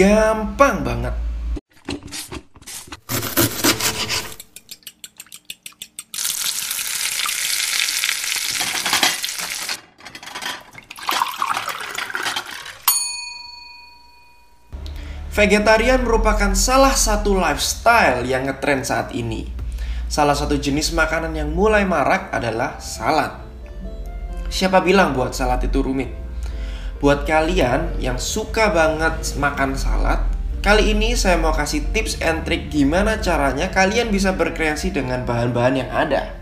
gampang banget. Vegetarian merupakan salah satu lifestyle yang ngetrend saat ini. Salah satu jenis makanan yang mulai marak adalah salad. Siapa bilang buat salad itu rumit? Buat kalian yang suka banget makan salad, kali ini saya mau kasih tips and trick gimana caranya kalian bisa berkreasi dengan bahan-bahan yang ada.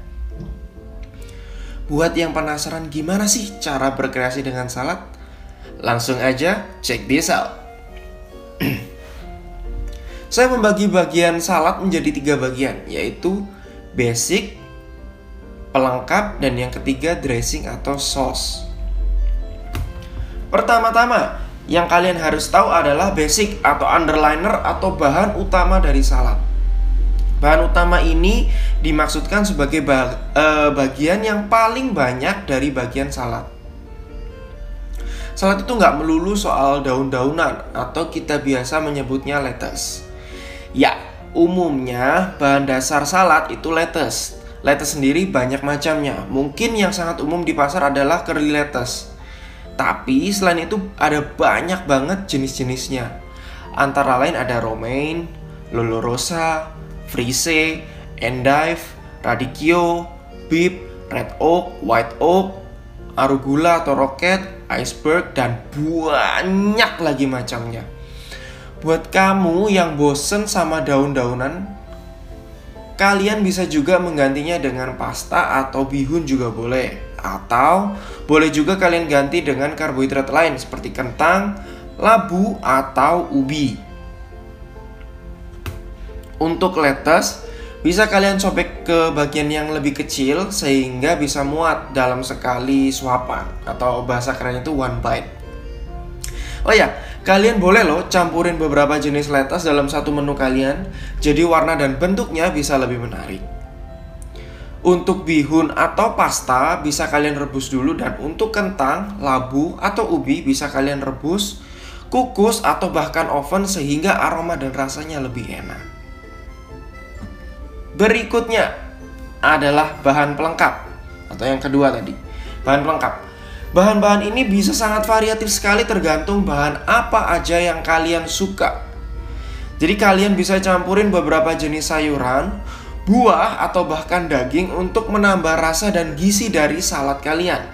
Buat yang penasaran gimana sih cara berkreasi dengan salad? Langsung aja check this out. Saya membagi bagian salad menjadi tiga bagian, yaitu basic, pelengkap, dan yang ketiga dressing atau sauce. Pertama-tama, yang kalian harus tahu adalah basic atau underliner atau bahan utama dari salad. Bahan utama ini dimaksudkan sebagai eh, bagian yang paling banyak dari bagian salad. Salad itu nggak melulu soal daun-daunan atau kita biasa menyebutnya lettuce. Ya, umumnya bahan dasar salad itu lettuce. Lettuce sendiri banyak macamnya. Mungkin yang sangat umum di pasar adalah curly lettuce. Tapi selain itu ada banyak banget jenis-jenisnya. Antara lain ada romaine, lolo rosa, frise, endive, radicchio, beef, red oak, white oak, arugula atau roket, iceberg, dan banyak lagi macamnya. Buat kamu yang bosen sama daun-daunan, kalian bisa juga menggantinya dengan pasta atau bihun juga boleh. Atau boleh juga kalian ganti dengan karbohidrat lain seperti kentang, labu, atau ubi. Untuk lettuce, bisa kalian sobek ke bagian yang lebih kecil sehingga bisa muat dalam sekali suapan atau bahasa keren itu one bite. Oh ya, kalian boleh loh campurin beberapa jenis lettuce dalam satu menu kalian, jadi warna dan bentuknya bisa lebih menarik. Untuk bihun atau pasta bisa kalian rebus dulu dan untuk kentang, labu atau ubi bisa kalian rebus, kukus atau bahkan oven sehingga aroma dan rasanya lebih enak. Berikutnya adalah bahan pelengkap atau yang kedua tadi. Bahan pelengkap. Bahan-bahan ini bisa sangat variatif sekali tergantung bahan apa aja yang kalian suka. Jadi kalian bisa campurin beberapa jenis sayuran, buah atau bahkan daging untuk menambah rasa dan gizi dari salad kalian.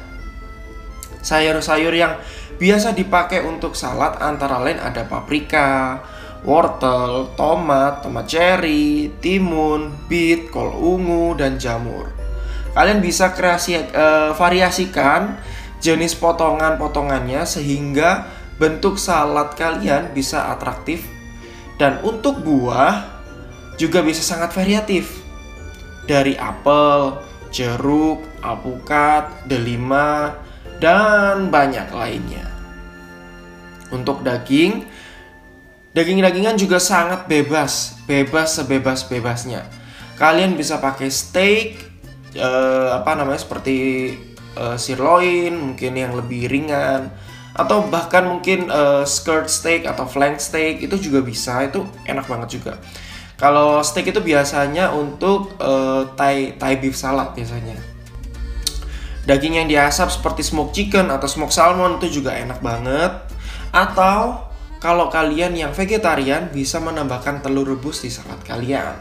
Sayur-sayur yang biasa dipakai untuk salad antara lain ada paprika, wortel, tomat, tomat cherry, timun, beet, kol ungu, dan jamur. Kalian bisa kreasi uh, variasikan jenis potongan-potongannya sehingga bentuk salad kalian bisa atraktif dan untuk buah juga bisa sangat variatif. Dari apel, jeruk, alpukat, delima, dan banyak lainnya. Untuk daging, Daging-dagingan juga sangat bebas, bebas sebebas-bebasnya. Kalian bisa pakai steak, uh, apa namanya seperti uh, sirloin, mungkin yang lebih ringan, atau bahkan mungkin uh, skirt steak atau flank steak itu juga bisa, itu enak banget juga. Kalau steak itu biasanya untuk uh, Thai Thai beef salad biasanya. Daging yang diasap seperti smoked chicken atau smoked salmon itu juga enak banget. Atau kalau kalian yang vegetarian bisa menambahkan telur rebus di salad kalian.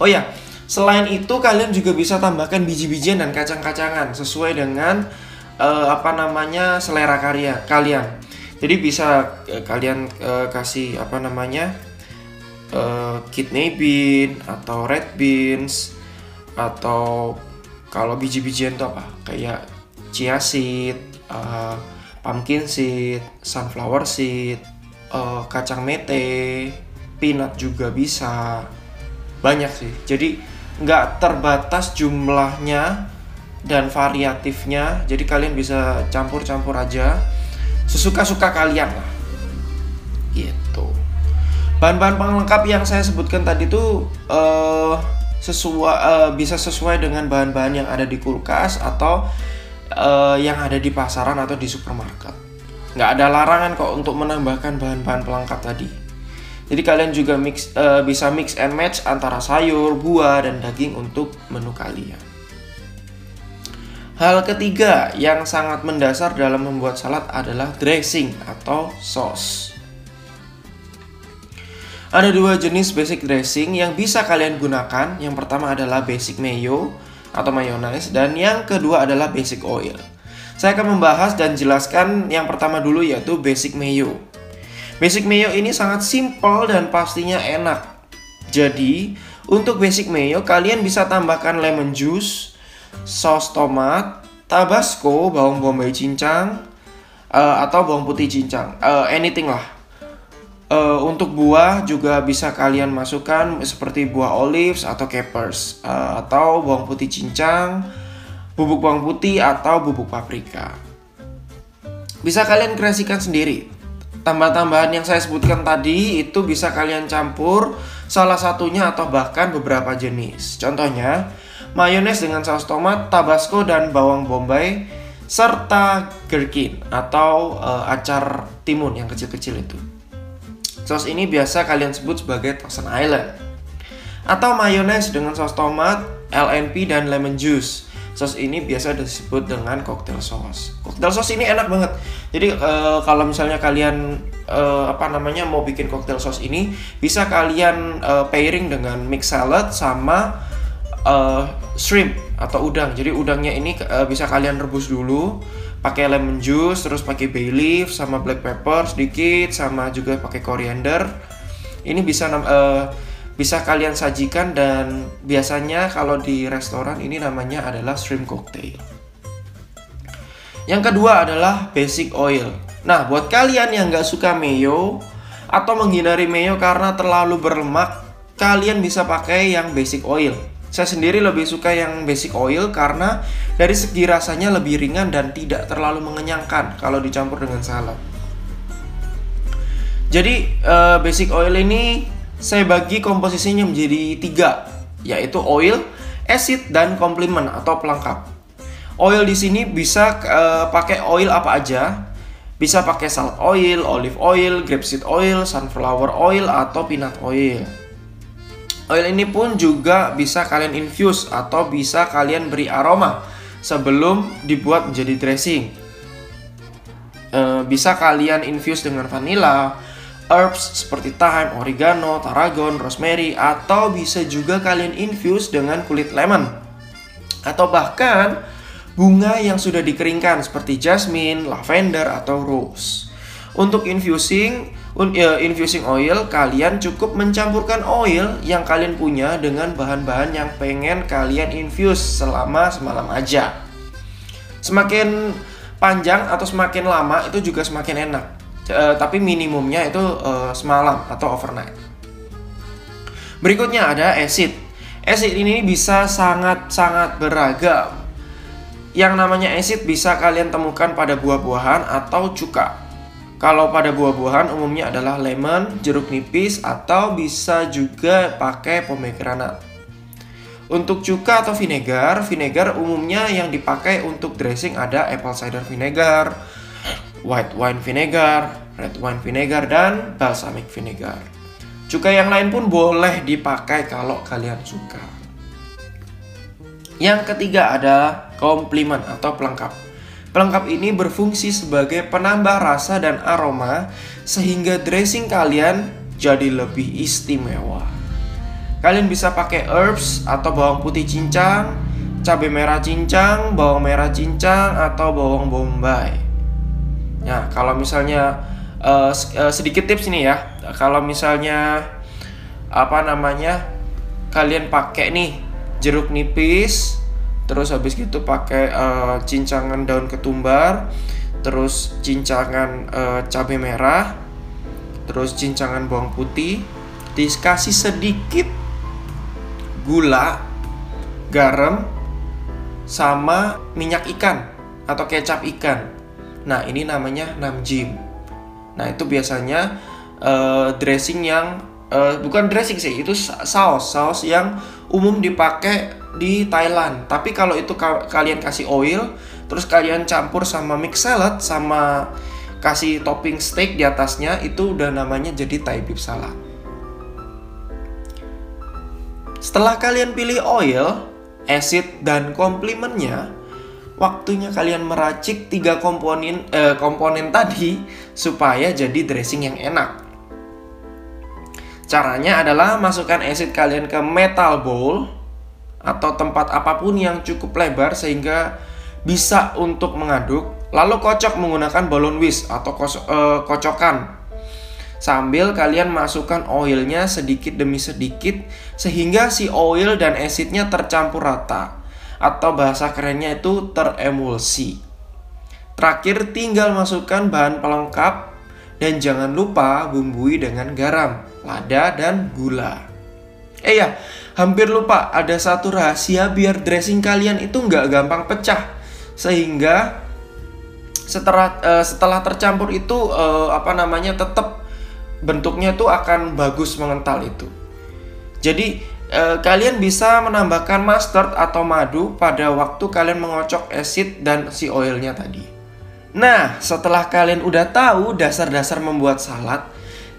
Oh ya, selain itu kalian juga bisa tambahkan biji-bijian dan kacang-kacangan sesuai dengan uh, apa namanya selera karya kalian. Jadi bisa uh, kalian uh, kasih apa namanya uh, kidney bean atau red beans atau kalau biji-bijian itu apa kayak chia seed, uh, pumpkin seed, sunflower seed, uh, kacang mete, peanut juga bisa. Banyak sih. Jadi nggak terbatas jumlahnya dan variatifnya. Jadi kalian bisa campur-campur aja sesuka-suka kalian lah. Gitu. Bahan-bahan pelengkap yang saya sebutkan tadi tuh uh, sesuai uh, bisa sesuai dengan bahan-bahan yang ada di kulkas atau uh, yang ada di pasaran atau di supermarket. nggak ada larangan kok untuk menambahkan bahan-bahan pelengkap tadi. Jadi kalian juga mix uh, bisa mix and match antara sayur, buah, dan daging untuk menu kalian. Hal ketiga yang sangat mendasar dalam membuat salad adalah dressing atau sauce. Ada dua jenis basic dressing yang bisa kalian gunakan. Yang pertama adalah basic mayo atau mayonnaise dan yang kedua adalah basic oil. Saya akan membahas dan jelaskan yang pertama dulu yaitu basic mayo. Basic mayo ini sangat simple dan pastinya enak. Jadi, untuk basic mayo kalian bisa tambahkan lemon juice, saus tomat, tabasco, bawang bombay cincang, uh, atau bawang putih cincang, uh, anything lah. Uh, untuk buah juga bisa kalian masukkan seperti buah olives atau capers uh, atau bawang putih cincang, bubuk bawang putih atau bubuk paprika. Bisa kalian kreasikan sendiri. Tambah-tambahan yang saya sebutkan tadi itu bisa kalian campur salah satunya atau bahkan beberapa jenis. Contohnya, mayones dengan saus tomat, tabasco dan bawang bombay serta gherkin atau uh, acar timun yang kecil-kecil itu. Saus ini biasa kalian sebut sebagai Thousand Island. Atau mayones dengan saus tomat, LNP dan lemon juice Sos ini biasa disebut dengan cocktail sauce. Cocktail sauce ini enak banget. Jadi uh, kalau misalnya kalian uh, apa namanya mau bikin cocktail sauce ini bisa kalian uh, pairing dengan mix salad sama shrimp atau udang. Jadi udangnya ini bisa kalian rebus dulu pakai lemon juice, terus pakai bay leaf sama black pepper sedikit sama juga pakai coriander. Ini bisa uh, bisa kalian sajikan dan biasanya kalau di restoran ini namanya adalah shrimp cocktail. Yang kedua adalah basic oil. Nah, buat kalian yang nggak suka mayo atau menghindari mayo karena terlalu berlemak, kalian bisa pakai yang basic oil. Saya sendiri lebih suka yang basic oil karena dari segi rasanya lebih ringan dan tidak terlalu mengenyangkan kalau dicampur dengan salad. Jadi uh, basic oil ini saya bagi komposisinya menjadi tiga, yaitu oil, acid, dan komplement atau pelengkap. Oil di sini bisa uh, pakai oil apa aja, bisa pakai salt oil, olive oil, grapeseed oil, sunflower oil, atau peanut oil. Oil ini pun juga bisa kalian infuse atau bisa kalian beri aroma sebelum dibuat menjadi dressing. Uh, bisa kalian infuse dengan vanilla, herbs seperti thyme, oregano, tarragon, rosemary, atau bisa juga kalian infuse dengan kulit lemon. Atau bahkan bunga yang sudah dikeringkan seperti jasmine, lavender, atau rose. Untuk infusing, infusing oil, kalian cukup mencampurkan oil yang kalian punya dengan bahan-bahan yang pengen kalian infuse selama semalam aja. Semakin panjang atau semakin lama itu juga semakin enak uh, tapi minimumnya itu uh, semalam atau overnight. Berikutnya ada acid. Acid ini bisa sangat-sangat beragam. Yang namanya acid bisa kalian temukan pada buah-buahan atau cuka. Kalau pada buah-buahan umumnya adalah lemon, jeruk nipis, atau bisa juga pakai pomegranate. Untuk cuka atau vinegar, vinegar umumnya yang dipakai untuk dressing ada apple cider vinegar, white wine vinegar, red wine vinegar, dan balsamic vinegar. Cuka yang lain pun boleh dipakai kalau kalian suka. Yang ketiga adalah komplement atau pelengkap. Pelengkap ini berfungsi sebagai penambah rasa dan aroma sehingga dressing kalian jadi lebih istimewa. Kalian bisa pakai herbs atau bawang putih cincang, cabai merah cincang, bawang merah cincang, atau bawang bombay. Nah, kalau misalnya uh, sedikit tips ini ya, kalau misalnya apa namanya kalian pakai nih jeruk nipis, terus habis gitu pakai uh, cincangan daun ketumbar, terus cincangan uh, cabai merah, terus cincangan bawang putih, dikasih sedikit gula, garam, sama minyak ikan atau kecap ikan Nah, ini namanya namjim. Nah, itu biasanya uh, dressing yang uh, bukan dressing sih, itu saus, saus yang umum dipakai di Thailand. Tapi kalau itu ka kalian kasih oil, terus kalian campur sama mix salad sama kasih topping steak di atasnya itu udah namanya jadi Thai beef salad. Setelah kalian pilih oil, acid dan komplimennya, waktunya kalian meracik tiga komponen eh, komponen tadi supaya jadi dressing yang enak. Caranya adalah masukkan acid kalian ke metal bowl atau tempat apa pun yang cukup lebar sehingga bisa untuk mengaduk, lalu kocok menggunakan balon whisk atau eh, kocokan sambil kalian masukkan oilnya sedikit demi sedikit sehingga si oil dan acidnya tercampur rata atau bahasa kerennya itu teremulsi. Terakhir tinggal masukkan bahan pelengkap dan jangan lupa bumbui dengan garam, lada, dan gula. Eh ya, hampir lupa ada satu rahasia biar dressing kalian itu nggak gampang pecah sehingga setelah uh, setelah tercampur itu uh, apa namanya tetap bentuknya tuh akan bagus mengental itu. Jadi eh, kalian bisa menambahkan mustard atau madu pada waktu kalian mengocok acid dan si oilnya tadi. Nah, setelah kalian udah tahu dasar-dasar membuat salad,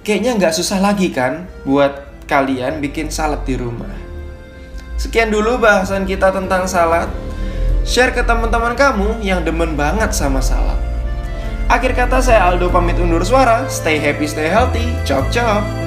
kayaknya nggak susah lagi kan buat kalian bikin salad di rumah. Sekian dulu bahasan kita tentang salad. Share ke teman-teman kamu yang demen banget sama salad. Akhir kata saya Aldo pamit undur suara. Stay happy, stay healthy. Chop chop.